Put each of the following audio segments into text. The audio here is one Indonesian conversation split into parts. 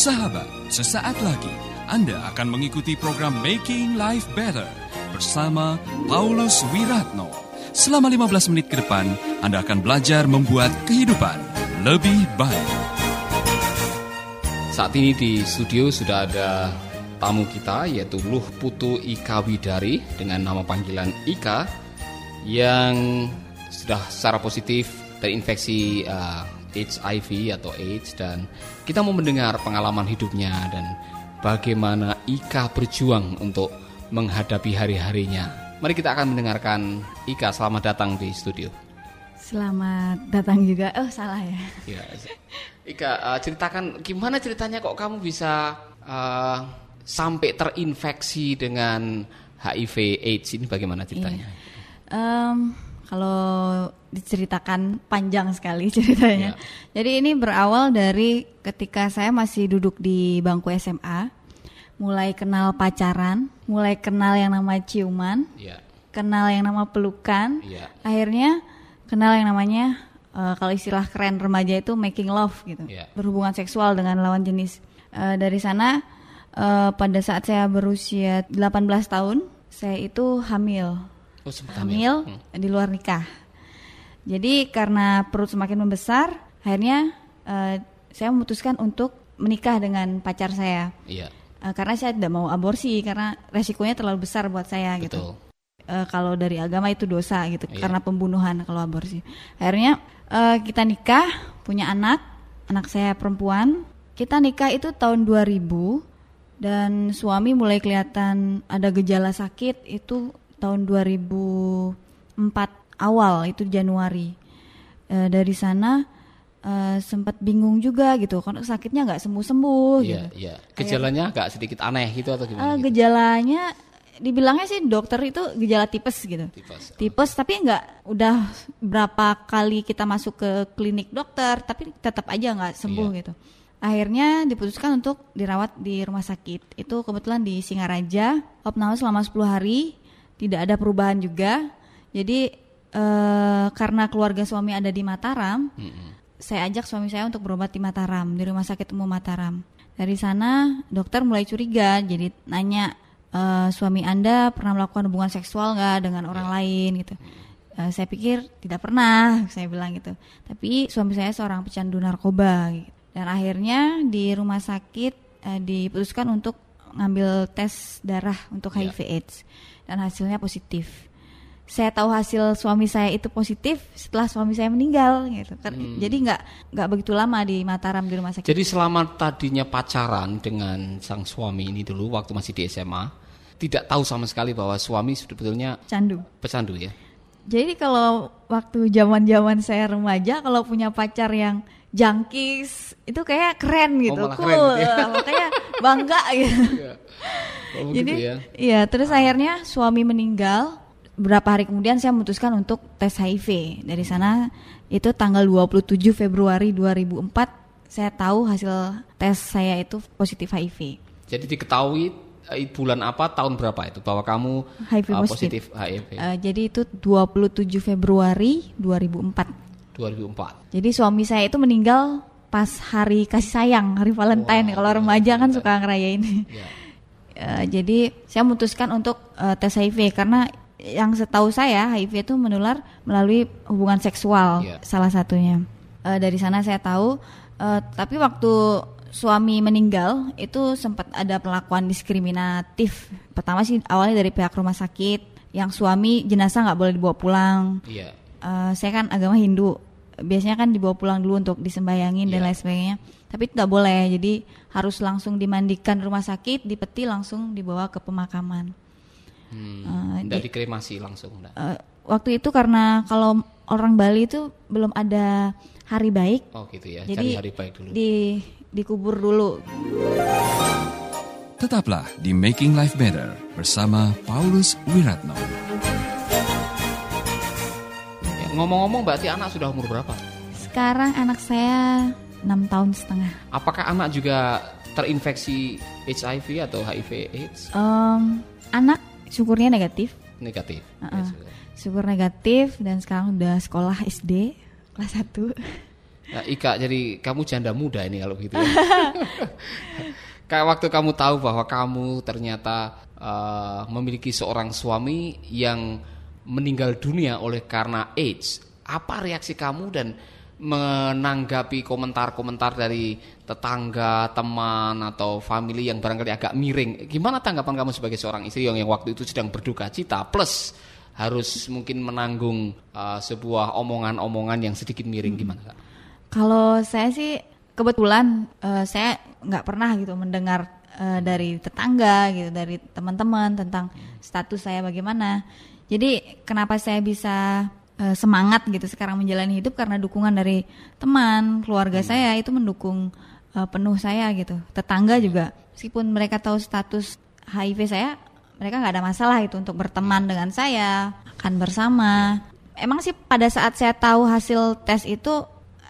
Sahabat, sesaat lagi Anda akan mengikuti program Making Life Better bersama Paulus Wiratno. Selama 15 menit ke depan, Anda akan belajar membuat kehidupan lebih baik. Saat ini di studio sudah ada tamu kita yaitu Luh Putu Ika Widari dengan nama panggilan Ika yang sudah secara positif terinfeksi uh, HIV atau AIDS dan kita mau mendengar pengalaman hidupnya dan bagaimana Ika berjuang untuk menghadapi hari-harinya. Mari kita akan mendengarkan Ika selamat datang di studio. Selamat datang juga. Oh salah ya. Ya, Ika uh, ceritakan gimana ceritanya kok kamu bisa uh, sampai terinfeksi dengan HIV AIDS ini bagaimana ceritanya? Iya. Um, kalau diceritakan panjang sekali ceritanya. Ya. Jadi ini berawal dari ketika saya masih duduk di bangku SMA, mulai kenal pacaran, mulai kenal yang nama ciuman, Ya. kenal yang nama pelukan, Iya. akhirnya kenal yang namanya eh, kalau istilah keren remaja itu making love gitu, Iya. berhubungan seksual dengan lawan jenis. Eh, dari sana eh, pada saat saya berusia 18 tahun, saya itu hamil Oh, sempat hamil Hmm. di luar nikah. Jadi karena perut semakin membesar, akhirnya eh, saya memutuskan untuk menikah dengan pacar saya. Iya, Eh, karena saya tidak mau aborsi karena resikonya terlalu besar buat saya gitu. betul. Eh, kalau dari agama itu dosa gitu Iya. karena pembunuhan kalau aborsi. Akhirnya eh, kita nikah, punya anak, anak saya perempuan. Kita nikah itu tahun 2000 dan suami mulai kelihatan ada gejala sakit itu tahun 2004 awal itu Januari. Eh, dari sana eh, sempat bingung juga gitu, kan sakitnya nggak sembuh-sembuh Iya, gitu. iya. Gejalanya agak sedikit aneh gitu atau gimana? gitu? gejalanya dibilangnya sih dokter itu gejala tipes gitu. Tipes. Tipes tapi nggak udah berapa kali kita masuk ke klinik dokter tapi tetap aja nggak sembuh Iya. gitu. Akhirnya diputuskan untuk dirawat di rumah sakit. Itu kebetulan di Singaraja, opname selama 10 hari, tidak ada perubahan juga. Jadi eh, karena keluarga suami ada di Mataram, Mm-mm. saya ajak suami saya untuk berobat di Mataram di rumah sakit umum Mataram. Dari sana dokter mulai curiga, jadi nanya "Eh, suami anda pernah melakukan hubungan seksual nggak dengan orang lain gitu. Eh, saya pikir tidak pernah, saya bilang gitu. Tapi suami saya seorang pecandu narkoba. Gitu. Dan akhirnya di rumah sakit eh, diputuskan untuk ngambil tes darah untuk Ya. HIV/AIDS dan hasilnya positif. Saya tahu hasil suami saya itu positif setelah suami saya meninggal gitu. Kan jadi nggak nggak begitu lama di Mataram di rumah sakit. Jadi selama tadinya pacaran dengan sang suami ini dulu waktu masih di SMA, tidak tahu sama sekali bahwa suami sebetulnya candu pecandu ya. jadi kalau waktu zaman zaman saya remaja kalau punya pacar yang jangkis. Itu kayak keren gitu. malah cool. keren gitu ya. makanya bangga gitu. Oh, jadi ya. iya terus akhirnya suami meninggal. Beberapa hari kemudian saya memutuskan untuk tes HIV. Dari sana itu tanggal 27 Februari 2004 saya tahu hasil tes saya itu positif HIV. Jadi diketahui eh, bulan apa tahun berapa itu? Bahwa kamu HIV eh, positif. HIV Eh, jadi itu 27 Februari 2004 2004. jadi suami saya itu meninggal pas hari kasih sayang hari Valentine kalau remaja kan suka ngerayain Ya. Eh, jadi saya memutuskan untuk eh, tes HIV karena yang setahu saya HIV itu menular melalui hubungan seksual Iya. salah satunya. Eh, dari sana saya tahu. eh, tapi waktu suami meninggal itu sempat ada perlakuan diskriminatif. Pertama sih awalnya dari pihak rumah sakit yang suami jenazah nggak boleh dibawa pulang. Iya. Eh, saya kan agama Hindu. Biasanya kan dibawa pulang dulu untuk disembayangin dan Iya. lain sebagainya. Tapi itu tidak boleh. Jadi harus langsung dimandikan di rumah sakit, dipeti langsung dibawa ke pemakaman. Hmm, Eh, dari kremasi langsung. enggak? Eh, waktu itu karena kalau orang Bali itu belum ada hari baik, Oh gitu ya. jadi Cari hari baik dulu. di dikubur dulu. Tetaplah di Making Life Better bersama Paulus Wiratno. Ngomong-ngomong berarti anak sudah umur berapa? Sekarang anak saya enam tahun setengah. Apakah anak juga terinfeksi HIV atau HIV AIDS? Em, anak syukurnya negatif, Negatif. Ya, sudah. syukur negatif dan sekarang udah sekolah SD kelas 1 Nah, Ika, jadi kamu janda muda ini kalau gitu. Ya. Kayak waktu kamu tahu bahwa kamu ternyata uh, memiliki seorang suami yang meninggal dunia oleh karena AIDS, apa reaksi kamu dan menanggapi komentar-komentar dari tetangga, teman atau family yang barangkali agak miring. Gimana tanggapan kamu sebagai seorang istri yang, yang waktu itu sedang berduka cita plus harus mungkin menanggung uh, sebuah omongan-omongan yang sedikit miring gimana kak? Kalau saya sih kebetulan uh, saya nggak pernah gitu mendengar uh, dari tetangga gitu dari teman-teman tentang status saya bagaimana. Jadi kenapa saya bisa uh, semangat gitu sekarang menjalani hidup karena dukungan dari teman, keluarga hmm. saya itu mendukung uh, penuh saya gitu. Tetangga juga meskipun mereka tahu status HIV saya, mereka nggak ada masalah itu untuk berteman dengan saya, akan bersama. Emang sih pada saat saya tahu hasil tes itu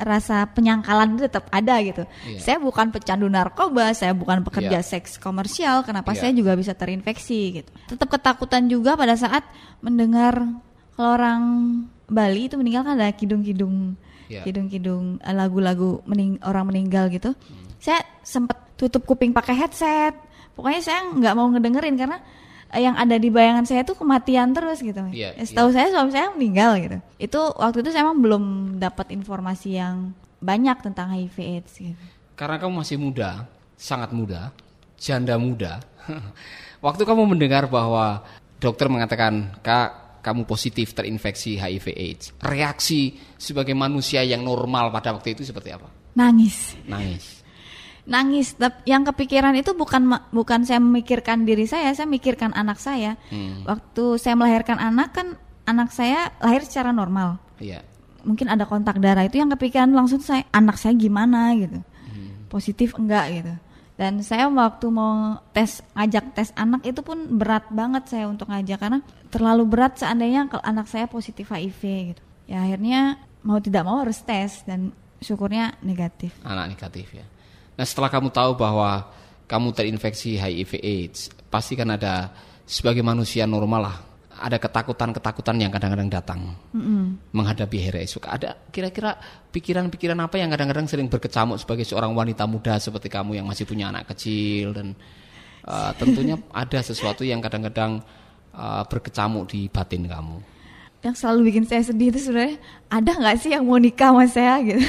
rasa penyangkalan itu tetap ada gitu. Yeah. Saya bukan pecandu narkoba, saya bukan pekerja yeah. seks komersial, kenapa yeah. saya juga bisa terinfeksi gitu. Tetap ketakutan juga pada saat mendengar kalau orang Bali itu meninggal kan ada kidung-kidung yeah. kidung-kidung eh, lagu-lagu mening orang meninggal gitu. Hmm. Saya sempat tutup kuping pakai headset. Pokoknya saya nggak mau ngedengerin karena yang ada di bayangan saya tuh kematian terus gitu. Yeah, Setahu yeah. saya suami saya meninggal gitu. Itu waktu itu saya emang belum dapat informasi yang banyak tentang HIV/AIDS gitu. Karena kamu masih muda, sangat muda, janda muda. waktu kamu mendengar bahwa dokter mengatakan kak kamu positif terinfeksi HIV/AIDS, reaksi sebagai manusia yang normal pada waktu itu seperti apa? Nangis. Nangis nangis. Yang kepikiran itu bukan bukan saya memikirkan diri saya saya mikirkan anak saya. Hmm. waktu saya melahirkan anak kan anak saya lahir secara normal. Yeah. mungkin ada kontak darah itu yang kepikiran langsung saya anak saya gimana? gitu. Hmm. positif enggak? gitu. Dan saya waktu mau tes ngajak tes anak itu pun berat banget saya untuk ngajak karena terlalu berat seandainya kalau anak saya positif HIV gitu. Ya akhirnya mau tidak mau harus tes dan syukurnya negatif. Anak negatif ya Nah setelah kamu tahu bahwa kamu terinfeksi HIV AIDS, pasti kan ada sebagai manusia normal lah, ada ketakutan-ketakutan yang kadang-kadang datang mm-hmm. menghadapi hari esok. Ada kira-kira pikiran-pikiran apa yang kadang-kadang sering berkecamuk sebagai seorang wanita muda seperti kamu yang masih punya anak kecil dan uh, tentunya ada sesuatu yang kadang-kadang uh, berkecamuk di batin kamu yang selalu bikin saya sedih itu sebenarnya ada nggak sih yang mau nikah sama saya gitu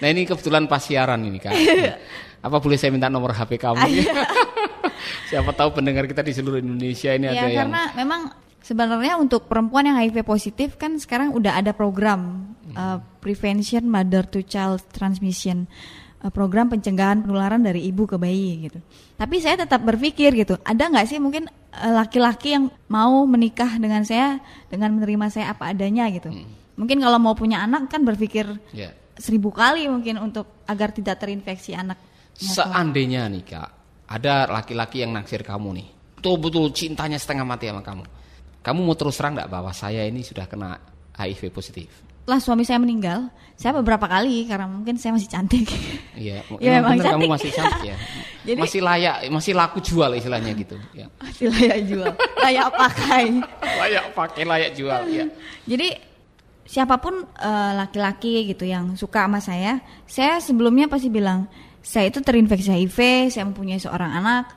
Nah ini kebetulan pas siaran ini kan. Apa boleh saya minta nomor HP kamu? Siapa tahu pendengar kita di seluruh Indonesia ini ya, ada yang. karena memang sebenarnya untuk perempuan yang HIV positif kan sekarang udah ada program hmm. uh, prevention mother to child transmission program pencegahan penularan dari ibu ke bayi gitu. Tapi saya tetap berpikir gitu, ada nggak sih mungkin uh, laki-laki yang mau menikah dengan saya dengan menerima saya apa adanya gitu. Hmm. Mungkin kalau mau punya anak kan berpikir yeah seribu kali mungkin untuk agar tidak terinfeksi anak. Seandainya nih kak, ada laki-laki yang naksir kamu nih, betul-betul cintanya setengah mati sama kamu. Kamu mau terus terang nggak bahwa saya ini sudah kena HIV positif? Setelah suami saya meninggal, saya beberapa kali karena mungkin saya masih cantik. Iya, ya, memang cantik. kamu masih cantik ya. Jadi, masih layak, masih laku jual istilahnya gitu. Ya. Masih layak jual, layak pakai. layak pakai, layak jual. Ya. Jadi siapa pun eh, laki-laki uh, gitu yang suka sama saya, saya sebelumnya pasti bilang saya itu terinfeksi HIV, saya mempunyai seorang anak.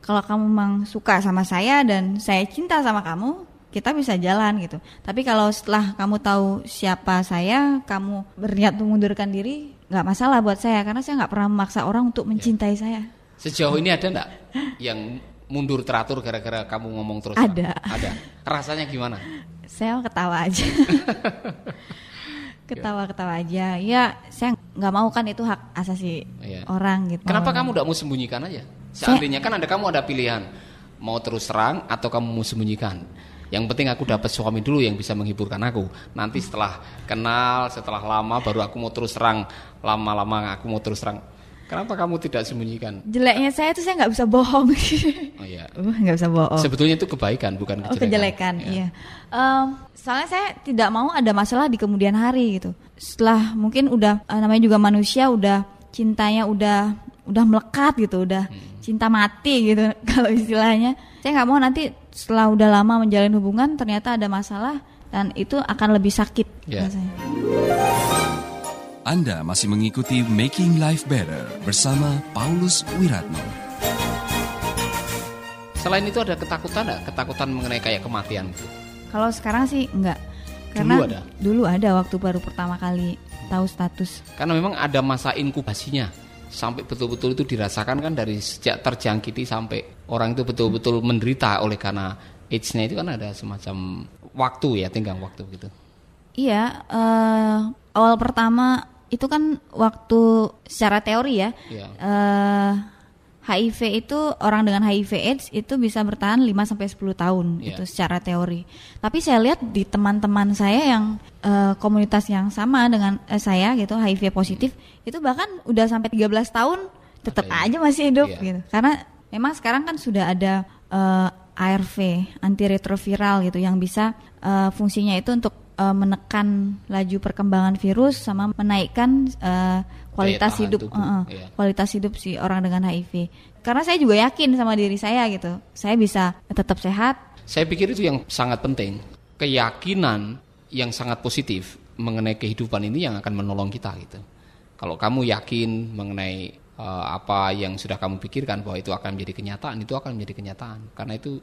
Kalau kamu memang suka sama saya dan saya cinta sama kamu, kita bisa jalan gitu. Tapi kalau setelah kamu tahu siapa saya, kamu berniat mengundurkan diri, nggak masalah buat saya karena saya nggak pernah memaksa orang untuk mencintai ya. saya. Sejauh ini ada nggak yang mundur teratur gara-gara kamu ngomong terus? Ada. Ada. Rasanya gimana? saya ketawa aja ketawa-ketawa aja ya saya nggak mau kan itu hak asasi iya. orang gitu kenapa kamu tidak mau sembunyikan aja seandainya saya, kan ada kamu ada pilihan mau terus terang atau kamu mau sembunyikan yang penting aku dapat suami dulu yang bisa menghiburkan aku nanti setelah kenal setelah lama baru aku mau terus terang lama-lama aku mau terus terang Kenapa kamu tidak sembunyikan? Jeleknya saya itu saya nggak bisa bohong. Oh iya. Uh, nggak bisa bohong. Sebetulnya itu kebaikan bukan kejelekan. Oh, kejelekan, ya. iya. Um, soalnya saya tidak mau ada masalah di kemudian hari gitu. Setelah mungkin udah uh, namanya juga manusia udah cintanya udah udah melekat gitu, udah hmm. cinta mati gitu kalau istilahnya. Saya nggak mau nanti setelah udah lama menjalin hubungan ternyata ada masalah dan itu akan lebih sakit yeah. rasanya. Anda masih mengikuti Making Life Better bersama Paulus Wiratno. Selain itu ada ketakutan nggak? Ketakutan mengenai kayak kematian? Kalau sekarang sih enggak. Karena Dulu ada? dulu ada waktu baru pertama kali tahu status. Karena memang ada masa inkubasinya sampai betul-betul itu dirasakan kan dari sejak terjangkiti sampai orang itu betul-betul menderita oleh karena AIDS-nya itu kan ada semacam waktu ya, tenggang waktu gitu. Iya, eh, awal pertama itu kan waktu secara teori ya. Iya. eh, HIV itu orang dengan HIV AIDS itu bisa bertahan 5 sampai 10 tahun Iya. itu secara teori. Tapi saya lihat di teman-teman saya yang eh, komunitas yang sama dengan eh, saya gitu HIV positif itu bahkan udah sampai 13 tahun tetap ya? aja masih hidup Iya. gitu. Karena memang sekarang kan sudah ada eh, ARV antiretroviral gitu yang bisa eh, fungsinya itu untuk eh, menekan laju perkembangan virus sama menaikkan eh, kualitas hidup tubuh, eh, eh, iya. kualitas hidup si orang dengan HIV. Karena saya juga yakin sama diri saya gitu. Saya bisa tetap sehat. Saya pikir itu yang sangat penting. Keyakinan yang sangat positif mengenai kehidupan ini yang akan menolong kita gitu. Kalau kamu yakin mengenai eh, apa yang sudah kamu pikirkan bahwa itu akan menjadi kenyataan, itu akan menjadi kenyataan. Karena itu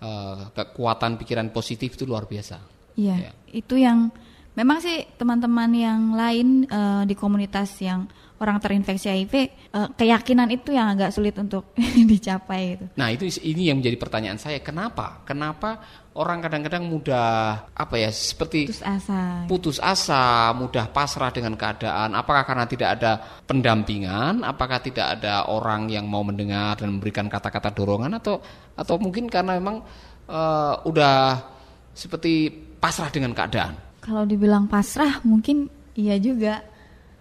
eh, kekuatan pikiran positif itu luar biasa. Iya. Iya. Itu yang memang sih teman-teman yang lain eh, di komunitas yang orang terinfeksi HIV eh, keyakinan itu yang agak sulit untuk dicapai gitu. Nah itu ini yang menjadi pertanyaan saya. Kenapa? Kenapa orang kadang-kadang mudah apa ya seperti Terus asa. putus asa, mudah pasrah dengan keadaan. Apakah karena tidak ada pendampingan? Apakah tidak ada orang yang mau mendengar dan memberikan kata-kata dorongan atau atau mungkin karena memang eh, udah seperti pasrah dengan keadaan? Kalau dibilang pasrah mungkin iya juga.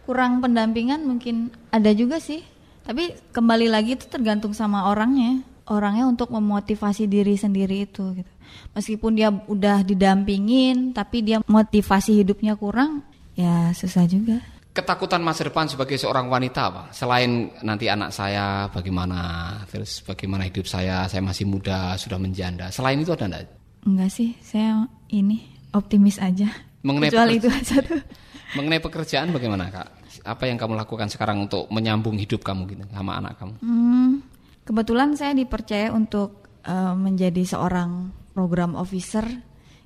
Kurang pendampingan mungkin ada juga sih. Tapi kembali lagi itu tergantung sama orangnya. Orangnya untuk memotivasi diri sendiri itu gitu. Meskipun dia udah didampingin tapi dia motivasi hidupnya kurang, ya susah juga. Ketakutan masa depan sebagai seorang wanita apa? Selain nanti anak saya bagaimana, terus bagaimana hidup saya, saya masih muda, sudah menjanda. Selain itu ada enggak? Enggak sih, saya ini optimis aja. Mengenai Kecuali itu pekerja- satu. Mengenai pekerjaan bagaimana kak? Apa yang kamu lakukan sekarang untuk menyambung hidup kamu gitu sama anak kamu? Hmm, kebetulan saya dipercaya untuk eh, menjadi seorang program officer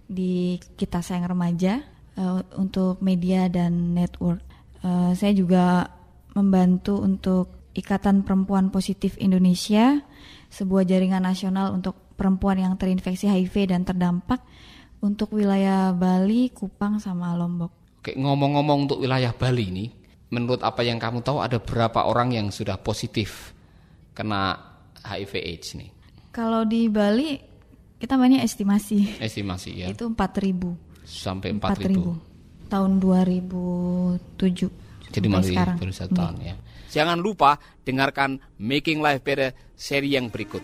di kita sayang remaja eh, untuk media dan network. Eh, saya juga membantu untuk Ikatan Perempuan Positif Indonesia, sebuah jaringan nasional untuk perempuan yang terinfeksi HIV dan terdampak untuk wilayah Bali, Kupang, sama Lombok. Oke, ngomong-ngomong untuk wilayah Bali ini, menurut apa yang kamu tahu ada berapa orang yang sudah positif kena HIV AIDS nih? Kalau di Bali kita banyak estimasi Estimasi ya, itu 4.000 sampai 4.000 4000. tahun 2007 Jadi masih sekarang. baru satu tahun ya. Jangan lupa dengarkan Making Life Better seri yang berikut.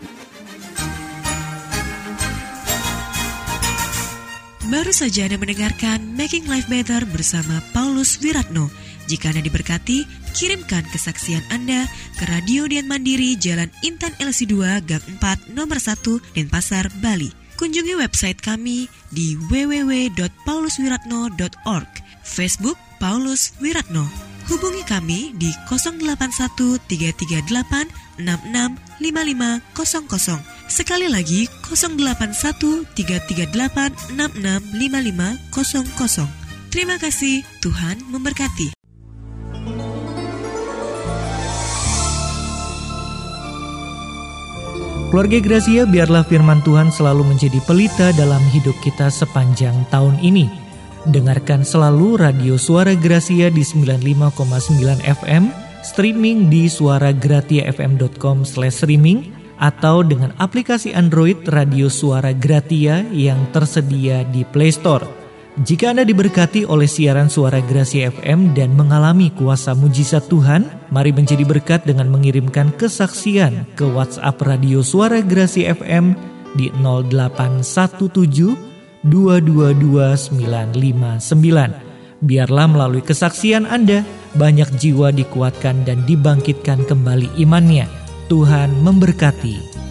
Baru saja Anda mendengarkan Making Life Better bersama Paulus Wiratno. Jika Anda diberkati, kirimkan kesaksian Anda ke Radio Dian Mandiri Jalan Intan LC2 Gang 4 Nomor 1 Denpasar, Bali. Kunjungi website kami di www.pauluswiratno.org Facebook Paulus Wiratno. Hubungi kami di 081 338 665500. Sekali lagi 081 338 665500. Terima kasih, Tuhan memberkati. Keluarga Gracia, biarlah firman Tuhan selalu menjadi pelita dalam hidup kita sepanjang tahun ini. Dengarkan selalu radio Suara Gracia di 95,9 FM, streaming di suaragratiafm.com streaming atau dengan aplikasi Android Radio Suara Gratia yang tersedia di Play Store. Jika Anda diberkati oleh siaran suara Gracia FM dan mengalami kuasa mujizat Tuhan, mari menjadi berkat dengan mengirimkan kesaksian ke WhatsApp Radio Suara Gracia FM di 0817 222 959. Biarlah melalui kesaksian Anda, banyak jiwa dikuatkan dan dibangkitkan kembali imannya. Tuhan memberkati.